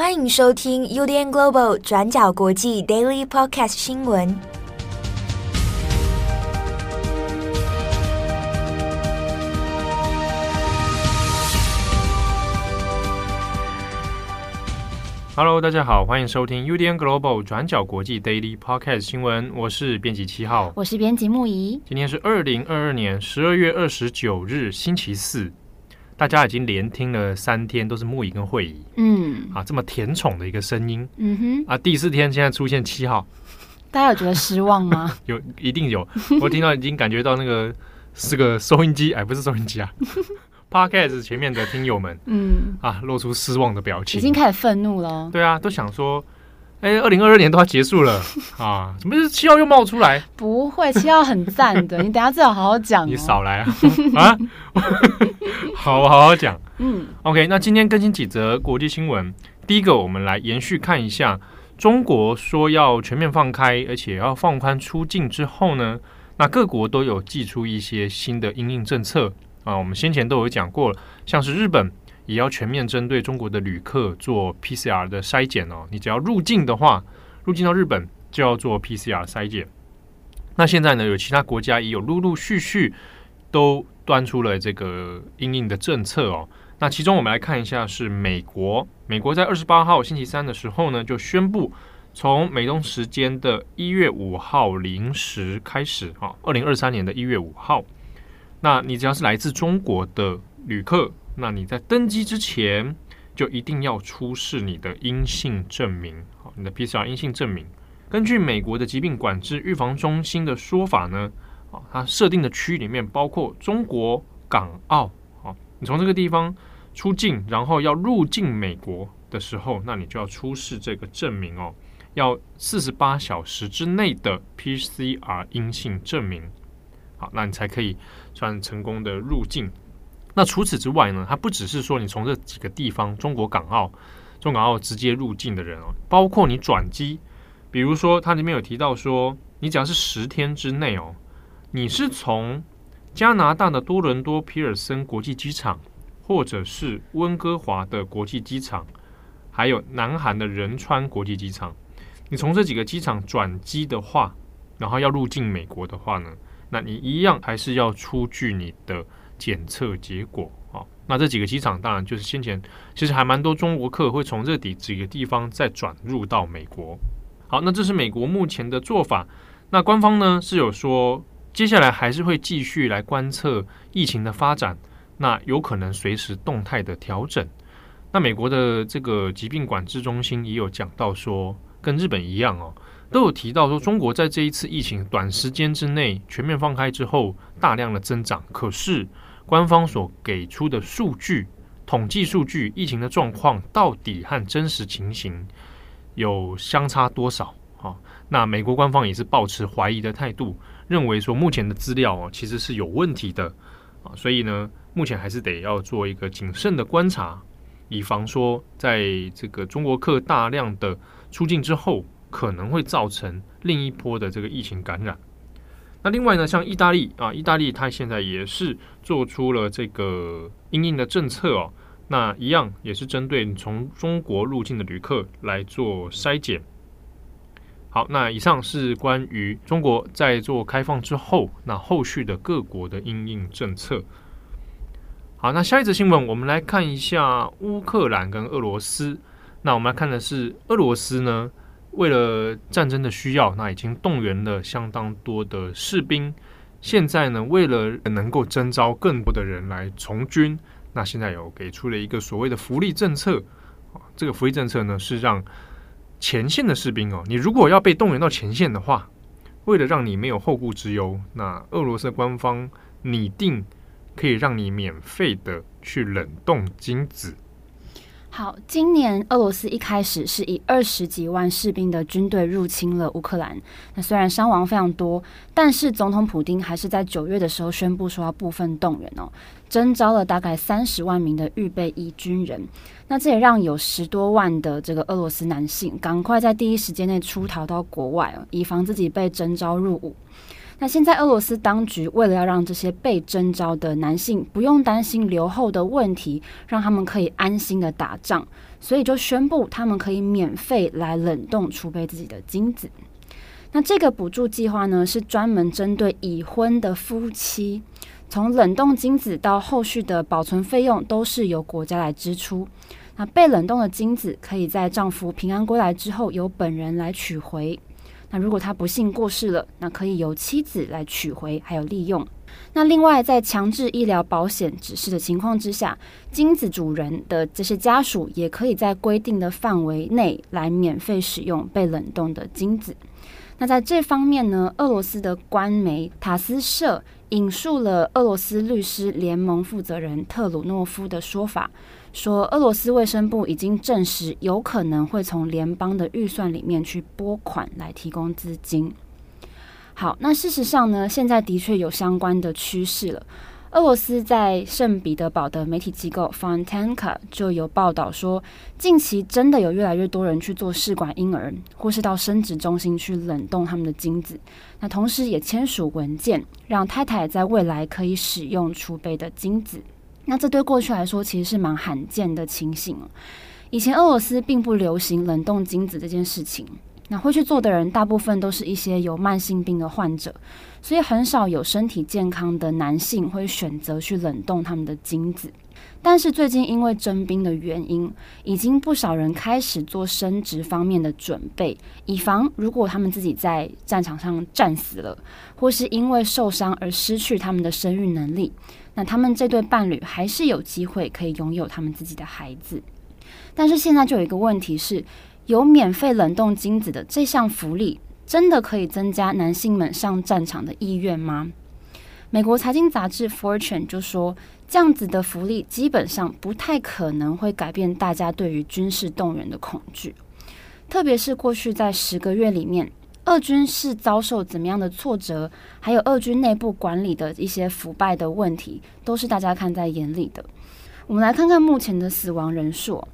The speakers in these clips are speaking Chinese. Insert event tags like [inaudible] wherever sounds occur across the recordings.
欢迎收听 UDN Global 转角国际 Daily Podcast 新闻。Hello，大家好，欢迎收听 UDN Global 转角国际 Daily Podcast 新闻。我是编辑七号，我是编辑木仪。今天是二零二二年十二月二十九日，星期四。大家已经连听了三天，都是木仪跟慧仪，嗯，啊，这么甜宠的一个声音，嗯哼，啊，第四天现在出现七号，大家有觉得失望吗？[laughs] 有，一定有。我听到已经感觉到那个是个收音机，哎，不是收音机啊，[laughs] Podcast 前面的听友们，嗯，啊，露出失望的表情，已经开始愤怒了。对啊，都想说。哎，二零二二年都要结束了啊！怎么是七号又冒出来？不会，七号很赞的。[laughs] 你等下最好好好讲、哦。你少来啊！啊，[laughs] 好好好讲。嗯，OK，那今天更新几则国际新闻。第一个，我们来延续看一下，中国说要全面放开，而且要放宽出境之后呢，那各国都有祭出一些新的因应政策啊。我们先前都有讲过了，像是日本。也要全面针对中国的旅客做 PCR 的筛检哦。你只要入境的话，入境到日本就要做 PCR 筛检。那现在呢，有其他国家也有陆陆续续都端出了这个因应的政策哦。那其中我们来看一下，是美国。美国在二十八号星期三的时候呢，就宣布从美东时间的一月五号零时开始啊，二零二三年的一月五号，那你只要是来自中国的旅客。那你在登机之前就一定要出示你的阴性证明，好，你的 PCR 阴性证明。根据美国的疾病管制预防中心的说法呢，啊，它设定的区域里面包括中国、港澳，啊，你从这个地方出境，然后要入境美国的时候，那你就要出示这个证明哦，要四十八小时之内的 PCR 阴性证明，好，那你才可以算成功的入境。那除此之外呢，它不只是说你从这几个地方，中国港澳、中港澳直接入境的人哦，包括你转机，比如说它里面有提到说，你只要是十天之内哦，你是从加拿大的多伦多皮尔森国际机场，或者是温哥华的国际机场，还有南韩的仁川国际机场，你从这几个机场转机的话，然后要入境美国的话呢，那你一样还是要出具你的。检测结果啊，那这几个机场当然就是先前其实还蛮多中国客会从这几几个地方再转入到美国。好，那这是美国目前的做法。那官方呢是有说，接下来还是会继续来观测疫情的发展，那有可能随时动态的调整。那美国的这个疾病管制中心也有讲到说，跟日本一样哦，都有提到说，中国在这一次疫情短时间之内全面放开之后，大量的增长，可是。官方所给出的数据，统计数据，疫情的状况到底和真实情形有相差多少？啊，那美国官方也是抱持怀疑的态度，认为说目前的资料哦其实是有问题的啊，所以呢，目前还是得要做一个谨慎的观察，以防说在这个中国客大量的出境之后，可能会造成另一波的这个疫情感染。那另外呢，像意大利啊，意大利它现在也是做出了这个因应的政策哦。那一样也是针对从中国入境的旅客来做筛检。好，那以上是关于中国在做开放之后，那后续的各国的因应政策。好，那下一则新闻，我们来看一下乌克兰跟俄罗斯。那我们来看的是俄罗斯呢。为了战争的需要，那已经动员了相当多的士兵。现在呢，为了能够征召更多的人来从军，那现在有给出了一个所谓的福利政策。这个福利政策呢，是让前线的士兵哦，你如果要被动员到前线的话，为了让你没有后顾之忧，那俄罗斯官方拟定可以让你免费的去冷冻精子。好，今年俄罗斯一开始是以二十几万士兵的军队入侵了乌克兰。那虽然伤亡非常多，但是总统普丁还是在九月的时候宣布说要部分动员哦，征召了大概三十万名的预备役军人。那这也让有十多万的这个俄罗斯男性赶快在第一时间内出逃到国外，以防自己被征召入伍。那现在俄罗斯当局为了要让这些被征召的男性不用担心留后的问题，让他们可以安心的打仗，所以就宣布他们可以免费来冷冻储备自己的精子。那这个补助计划呢，是专门针对已婚的夫妻，从冷冻精子到后续的保存费用都是由国家来支出。那被冷冻的精子可以在丈夫平安归来之后由本人来取回。那如果他不幸过世了，那可以由妻子来取回，还有利用。那另外，在强制医疗保险指示的情况之下，精子主人的这些家属也可以在规定的范围内来免费使用被冷冻的精子。那在这方面呢，俄罗斯的官媒塔斯社引述了俄罗斯律师联盟负责人特鲁诺夫的说法，说俄罗斯卫生部已经证实有可能会从联邦的预算里面去拨款来提供资金。好，那事实上呢，现在的确有相关的趋势了。俄罗斯在圣彼得堡的媒体机构 Fontanka 就有报道说，近期真的有越来越多人去做试管婴儿，或是到生殖中心去冷冻他们的精子。那同时也签署文件，让太太在未来可以使用储备的精子。那这对过去来说，其实是蛮罕见的情形。以前俄罗斯并不流行冷冻精子这件事情。那会去做的人，大部分都是一些有慢性病的患者，所以很少有身体健康的男性会选择去冷冻他们的精子。但是最近因为征兵的原因，已经不少人开始做生殖方面的准备，以防如果他们自己在战场上战死了，或是因为受伤而失去他们的生育能力，那他们这对伴侣还是有机会可以拥有他们自己的孩子。但是现在就有一个问题是，有免费冷冻精子的这项福利，真的可以增加男性们上战场的意愿吗？美国财经杂志《Fortune》就说，这样子的福利基本上不太可能会改变大家对于军事动员的恐惧。特别是过去在十个月里面，俄军是遭受怎么样的挫折，还有俄军内部管理的一些腐败的问题，都是大家看在眼里的。我们来看看目前的死亡人数。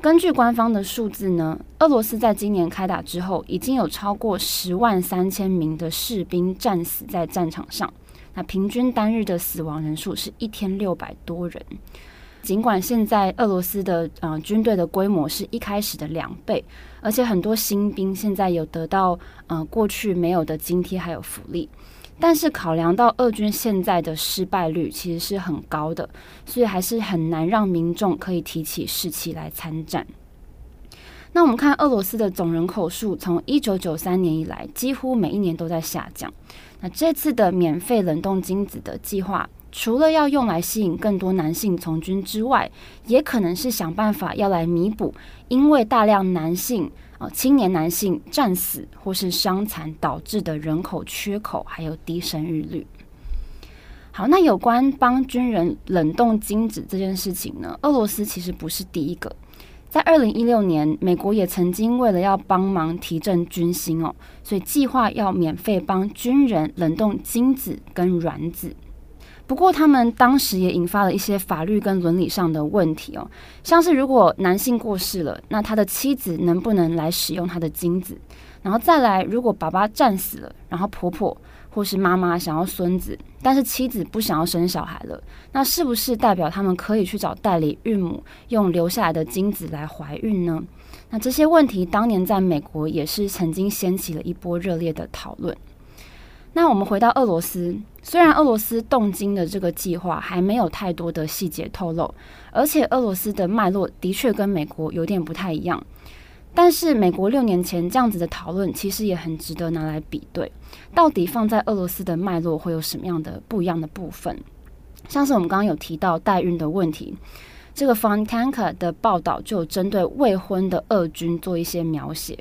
根据官方的数字呢，俄罗斯在今年开打之后，已经有超过十万三千名的士兵战死在战场上。那平均单日的死亡人数是一天六百多人。尽管现在俄罗斯的呃军队的规模是一开始的两倍，而且很多新兵现在有得到呃过去没有的津贴还有福利。但是考量到俄军现在的失败率其实是很高的，所以还是很难让民众可以提起士气来参战。那我们看俄罗斯的总人口数，从一九九三年以来，几乎每一年都在下降。那这次的免费冷冻精子的计划，除了要用来吸引更多男性从军之外，也可能是想办法要来弥补，因为大量男性啊。青年男性战死或是伤残导致的人口缺口，还有低生育率。好，那有关帮军人冷冻精子这件事情呢？俄罗斯其实不是第一个。在二零一六年，美国也曾经为了要帮忙提振军心哦，所以计划要免费帮军人冷冻精子跟卵子。不过，他们当时也引发了一些法律跟伦理上的问题哦，像是如果男性过世了，那他的妻子能不能来使用他的精子？然后再来，如果爸爸战死了，然后婆婆或是妈妈想要孙子，但是妻子不想要生小孩了，那是不是代表他们可以去找代理孕母，用留下来的精子来怀孕呢？那这些问题当年在美国也是曾经掀起了一波热烈的讨论。那我们回到俄罗斯，虽然俄罗斯冻精的这个计划还没有太多的细节透露，而且俄罗斯的脉络的确跟美国有点不太一样，但是美国六年前这样子的讨论其实也很值得拿来比对，到底放在俄罗斯的脉络会有什么样的不一样的部分？像是我们刚刚有提到代孕的问题，这个 Fontanka 的报道就针对未婚的俄军做一些描写，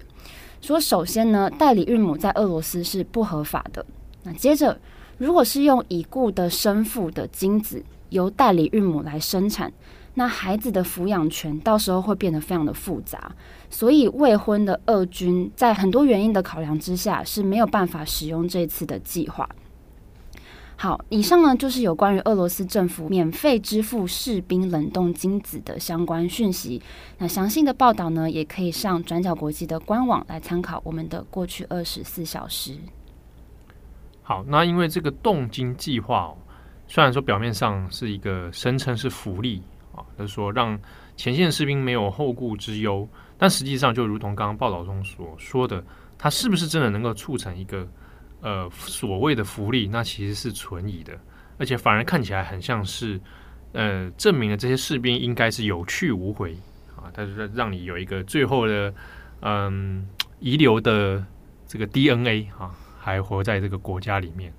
说首先呢，代理孕母在俄罗斯是不合法的。那接着，如果是用已故的生父的精子由代理孕母来生产，那孩子的抚养权到时候会变得非常的复杂，所以未婚的俄军在很多原因的考量之下是没有办法使用这次的计划。好，以上呢就是有关于俄罗斯政府免费支付士兵冷冻精子的相关讯息。那详细的报道呢，也可以上转角国际的官网来参考我们的过去二十四小时。好，那因为这个冻精计划哦，虽然说表面上是一个声称是福利啊，就是说让前线士兵没有后顾之忧，但实际上就如同刚刚报道中所说的，他是不是真的能够促成一个呃所谓的福利？那其实是存疑的，而且反而看起来很像是呃证明了这些士兵应该是有去无回啊，但是让你有一个最后的嗯遗留的这个 DNA 啊，还活在这个国家里面。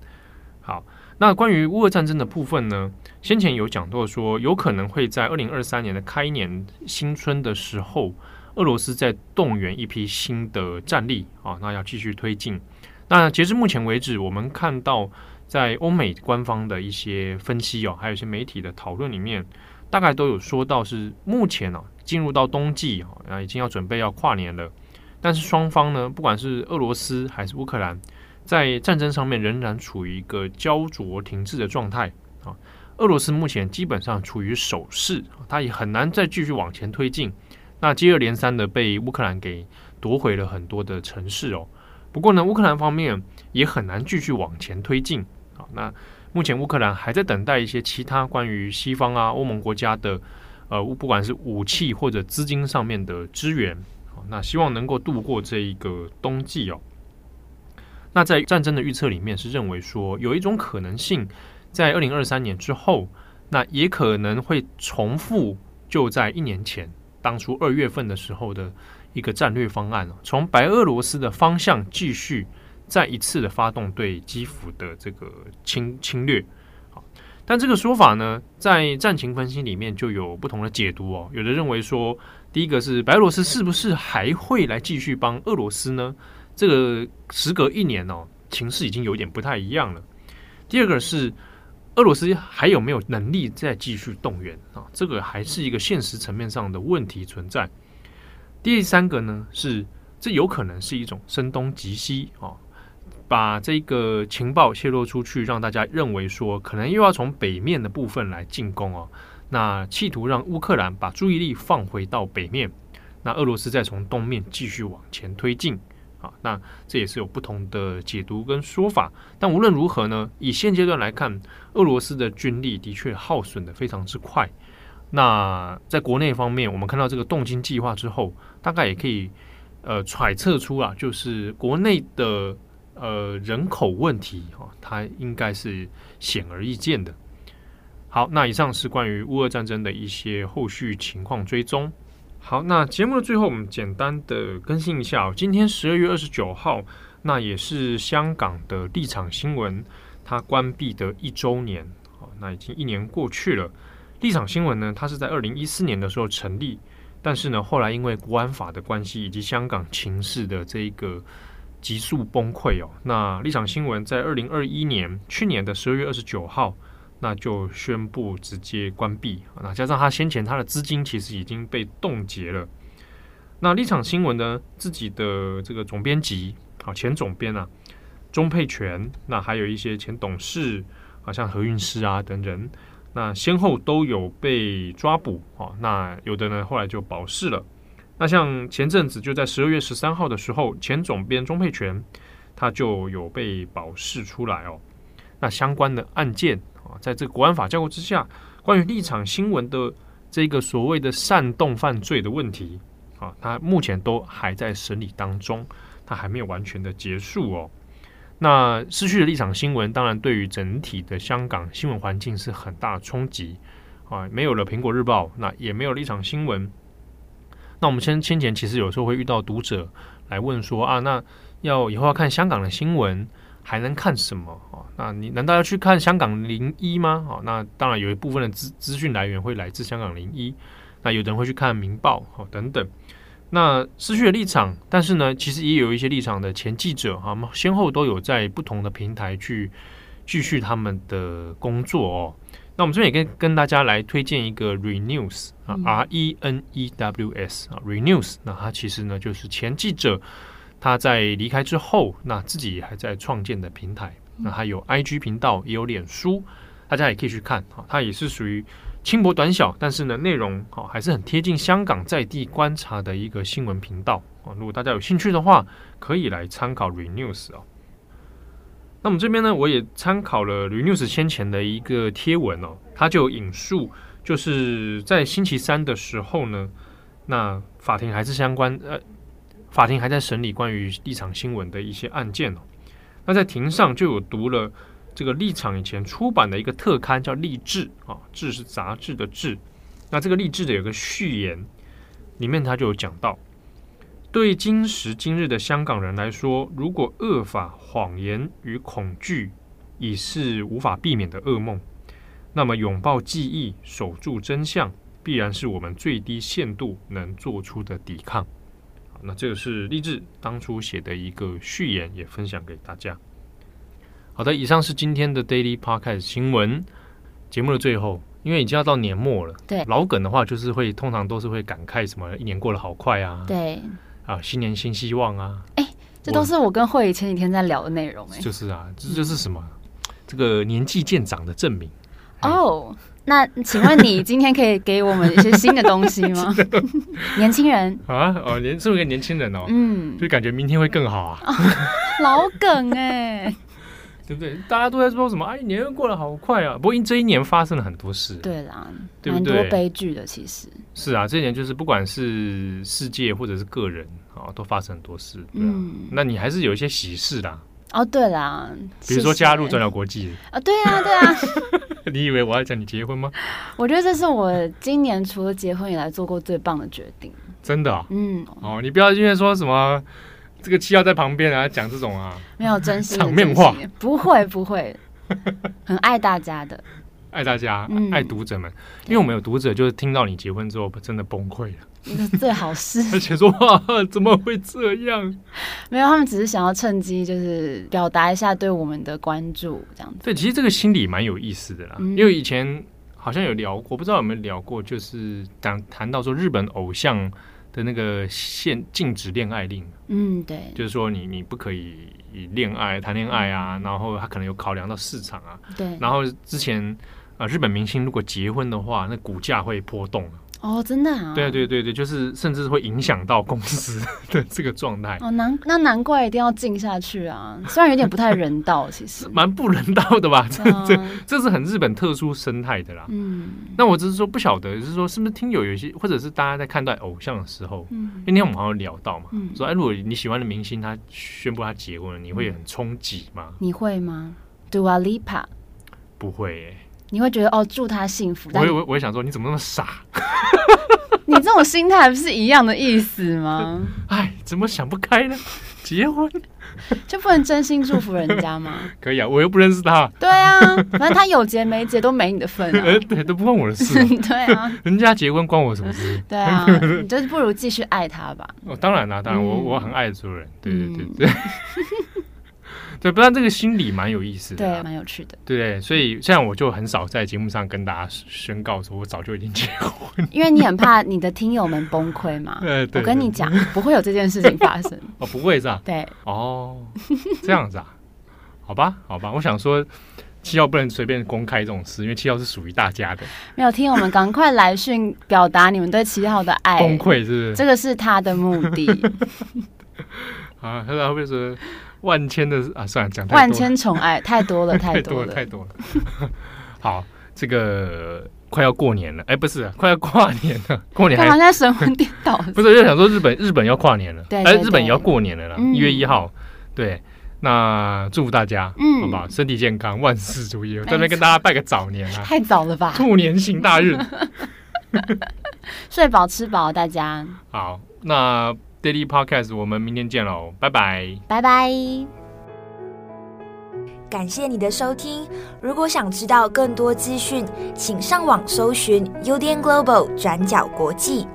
好。那关于乌俄战争的部分呢？先前有讲到说，有可能会在二零二三年的开年新春的时候，俄罗斯在动员一批新的战力啊，那要继续推进。那截至目前为止，我们看到在欧美官方的一些分析哦，还有一些媒体的讨论里面，大概都有说到是目前哦，进入到冬季啊，已经要准备要跨年了。但是双方呢，不管是俄罗斯还是乌克兰。在战争上面仍然处于一个胶着停滞的状态啊。俄罗斯目前基本上处于守势，他也很难再继续往前推进。那接二连三的被乌克兰给夺回了很多的城市哦。不过呢，乌克兰方面也很难继续往前推进啊。那目前乌克兰还在等待一些其他关于西方啊、欧盟国家的呃，不管是武器或者资金上面的支援啊。那希望能够度过这一个冬季哦。那在战争的预测里面是认为说，有一种可能性，在二零二三年之后，那也可能会重复就在一年前当初二月份的时候的一个战略方案，从白俄罗斯的方向继续再一次的发动对基辅的这个侵侵略。但这个说法呢，在战情分析里面就有不同的解读哦。有的认为说，第一个是白俄罗斯是不是还会来继续帮俄罗斯呢？这个时隔一年哦，情势已经有点不太一样了。第二个是俄罗斯还有没有能力再继续动员啊？这个还是一个现实层面上的问题存在。第三个呢是这有可能是一种声东击西啊，把这个情报泄露出去，让大家认为说可能又要从北面的部分来进攻哦。那企图让乌克兰把注意力放回到北面，那俄罗斯再从东面继续往前推进。那这也是有不同的解读跟说法，但无论如何呢，以现阶段来看，俄罗斯的军力的确耗损得非常之快。那在国内方面，我们看到这个动经计划之后，大概也可以呃揣测出啊，就是国内的呃人口问题啊，它应该是显而易见的。好，那以上是关于乌俄战争的一些后续情况追踪。好，那节目的最后，我们简单的更新一下哦。今天十二月二十九号，那也是香港的立场新闻它关闭的一周年。好，那已经一年过去了。立场新闻呢，它是在二零一四年的时候成立，但是呢，后来因为国安法的关系以及香港情势的这一个急速崩溃哦，那立场新闻在二零二一年去年的十二月二十九号。那就宣布直接关闭。那加上他先前他的资金其实已经被冻结了。那立场新闻呢，自己的这个总编辑，好前总编啊，钟沛权，那还有一些前董事，好像何韵诗啊等人，那先后都有被抓捕啊。那有的呢，后来就保释了。那像前阵子就在十二月十三号的时候，前总编钟沛权他就有被保释出来哦。那相关的案件。啊，在这个国安法架构之下，关于立场新闻的这个所谓的煽动犯罪的问题，啊，它目前都还在审理当中，它还没有完全的结束哦。那失去了立场新闻，当然对于整体的香港新闻环境是很大冲击啊。没有了苹果日报，那也没有立场新闻。那我们先先前其实有时候会遇到读者来问说啊，那要以后要看香港的新闻。还能看什么啊？那你难道要去看香港零一吗？啊，那当然有一部分的资资讯来源会来自香港零一，那有的人会去看明报，好等等。那失去了立场，但是呢，其实也有一些立场的前记者哈，先后都有在不同的平台去继续他们的工作哦。那我们这边也跟跟大家来推荐一个 ReNews 啊，R E N E W S 啊，ReNews，那它其实呢就是前记者。他在离开之后，那自己还在创建的平台，那还有 IG 频道，也有脸书，大家也可以去看啊。它也是属于轻薄短小，但是呢，内容好还是很贴近香港在地观察的一个新闻频道啊。如果大家有兴趣的话，可以来参考 ReNews 哦。那么这边呢，我也参考了 ReNews 先前的一个贴文哦，它就引述就是在星期三的时候呢，那法庭还是相关呃，法庭还在审理关于立场新闻的一些案件哦。那在庭上就有读了这个立场以前出版的一个特刊，叫《立志》啊，志是杂志的志。那这个《立志》的有个序言，里面他就有讲到，对今时今日的香港人来说，如果恶法、谎言与恐惧已是无法避免的噩梦。那么，拥抱记忆，守住真相，必然是我们最低限度能做出的抵抗。好，那这个是励志当初写的一个序言，也分享给大家。好的，以上是今天的 Daily Podcast 新闻节目的最后，因为已经要到年末了，对老梗的话，就是会通常都是会感慨什么，一年过得好快啊，对啊，新年新希望啊，哎，这都是我跟慧怡前几天在聊的内容，哎，就是啊，这就是什么，嗯、这个年纪渐长的证明。哦，oh, 那请问你今天可以给我们一些新的东西吗？[laughs] [laughs] 年轻人啊，哦，年是不是个年轻人哦？嗯，就感觉明天会更好啊。Oh, 老梗哎，[laughs] 对不对？大家都在说什么？哎，年过得好快啊！不过因这一年发生了很多事，对啦，对不对？蛮多悲剧的，其实是啊。这一年就是不管是世界或者是个人啊，都发生很多事。嗯，那你还是有一些喜事啦。哦，对啦，比如说加入转角国际啊，对啊，对啊。[laughs] 你以为我要叫你结婚吗？[laughs] 我觉得这是我今年除了结婚以来做过最棒的决定。真的、哦？嗯。哦，你不要因为说什么这个七号在旁边啊讲这种啊，没有真心场面话，不会不会，很爱大家的，[laughs] 爱大家，嗯、爱读者们，因为我们有读者就是听到你结婚之后真的崩溃了。那最好是，而且说哇，怎么会这样？[laughs] 没有，他们只是想要趁机就是表达一下对我们的关注，这样子。对，其实这个心理蛮有意思的啦，嗯、因为以前好像有聊过，不知道有没有聊过，就是讲谈到说日本偶像的那个限禁止恋爱令。嗯，对，就是说你你不可以以恋爱谈恋爱啊，嗯、然后他可能有考量到市场啊。对，然后之前啊、呃，日本明星如果结婚的话，那股价会波动。哦，真的啊！对对对对，就是甚至会影响到公司 [laughs] 的这个状态。哦，难那难怪一定要静下去啊！虽然有点不太人道，[laughs] 其实蛮不人道的吧？这这这是很日本特殊生态的啦。嗯，那我只是说不晓得，就是说是不是听友有些，或者是大家在看待偶像的时候，嗯，因为那天我们好像聊到嘛，嗯、说哎，如果你喜欢的明星他宣布他结婚了，你会很冲击吗？你会吗？Dua Lipa？不会、欸。你会觉得哦，祝他幸福。我也我我也想说，你怎么那么傻？[laughs] 你这种心态不是一样的意思吗？[laughs] 哎，怎么想不开呢？[laughs] 结婚就不能真心祝福人家吗？可以啊，我又不认识他。对啊，反正他有结没结都没你的份啊。对，都不关我的事。对啊，人家结婚关我什么事？对啊，你就是不如继续爱他吧。哦，当然啦，当然我我很爱主人。对对对对。对，不然这个心理蛮有意思的，对，蛮有趣的，对对？所以现在我就很少在节目上跟大家宣告说，我早就已经结婚，因为你很怕你的听友们崩溃嘛。[laughs] 对，我跟你讲，不会有这件事情发生。[laughs] 哦，不会是吧？[laughs] 对，哦，这样子啊？好吧，好吧，我想说七号不能随便公开这种事，因为七号是属于大家的。没有听友们，赶快来讯表达你们对七号的爱。崩溃是不是？这个是他的目的。啊，他会不会说？万千的啊，算了，讲。万千宠爱 [laughs] 太多了，太多了，太多了。[laughs] 好，这个快要过年了，哎，不是，快要跨年了，[laughs] 过年好像在神魂颠倒。不是，就想说日本，日本要跨年了，对，哎，日本也要过年了啦，一月一号。对，那祝福大家，嗯，好不好？身体健康，万事如意。在这边跟大家拜个早年啊，太早了吧？兔年行大运，睡饱吃饱，大家。好，那。Daily Podcast，我们明天见喽，拜拜，拜拜。感谢你的收听，如果想知道更多资讯，请上网搜寻 UDN Global 转角国际。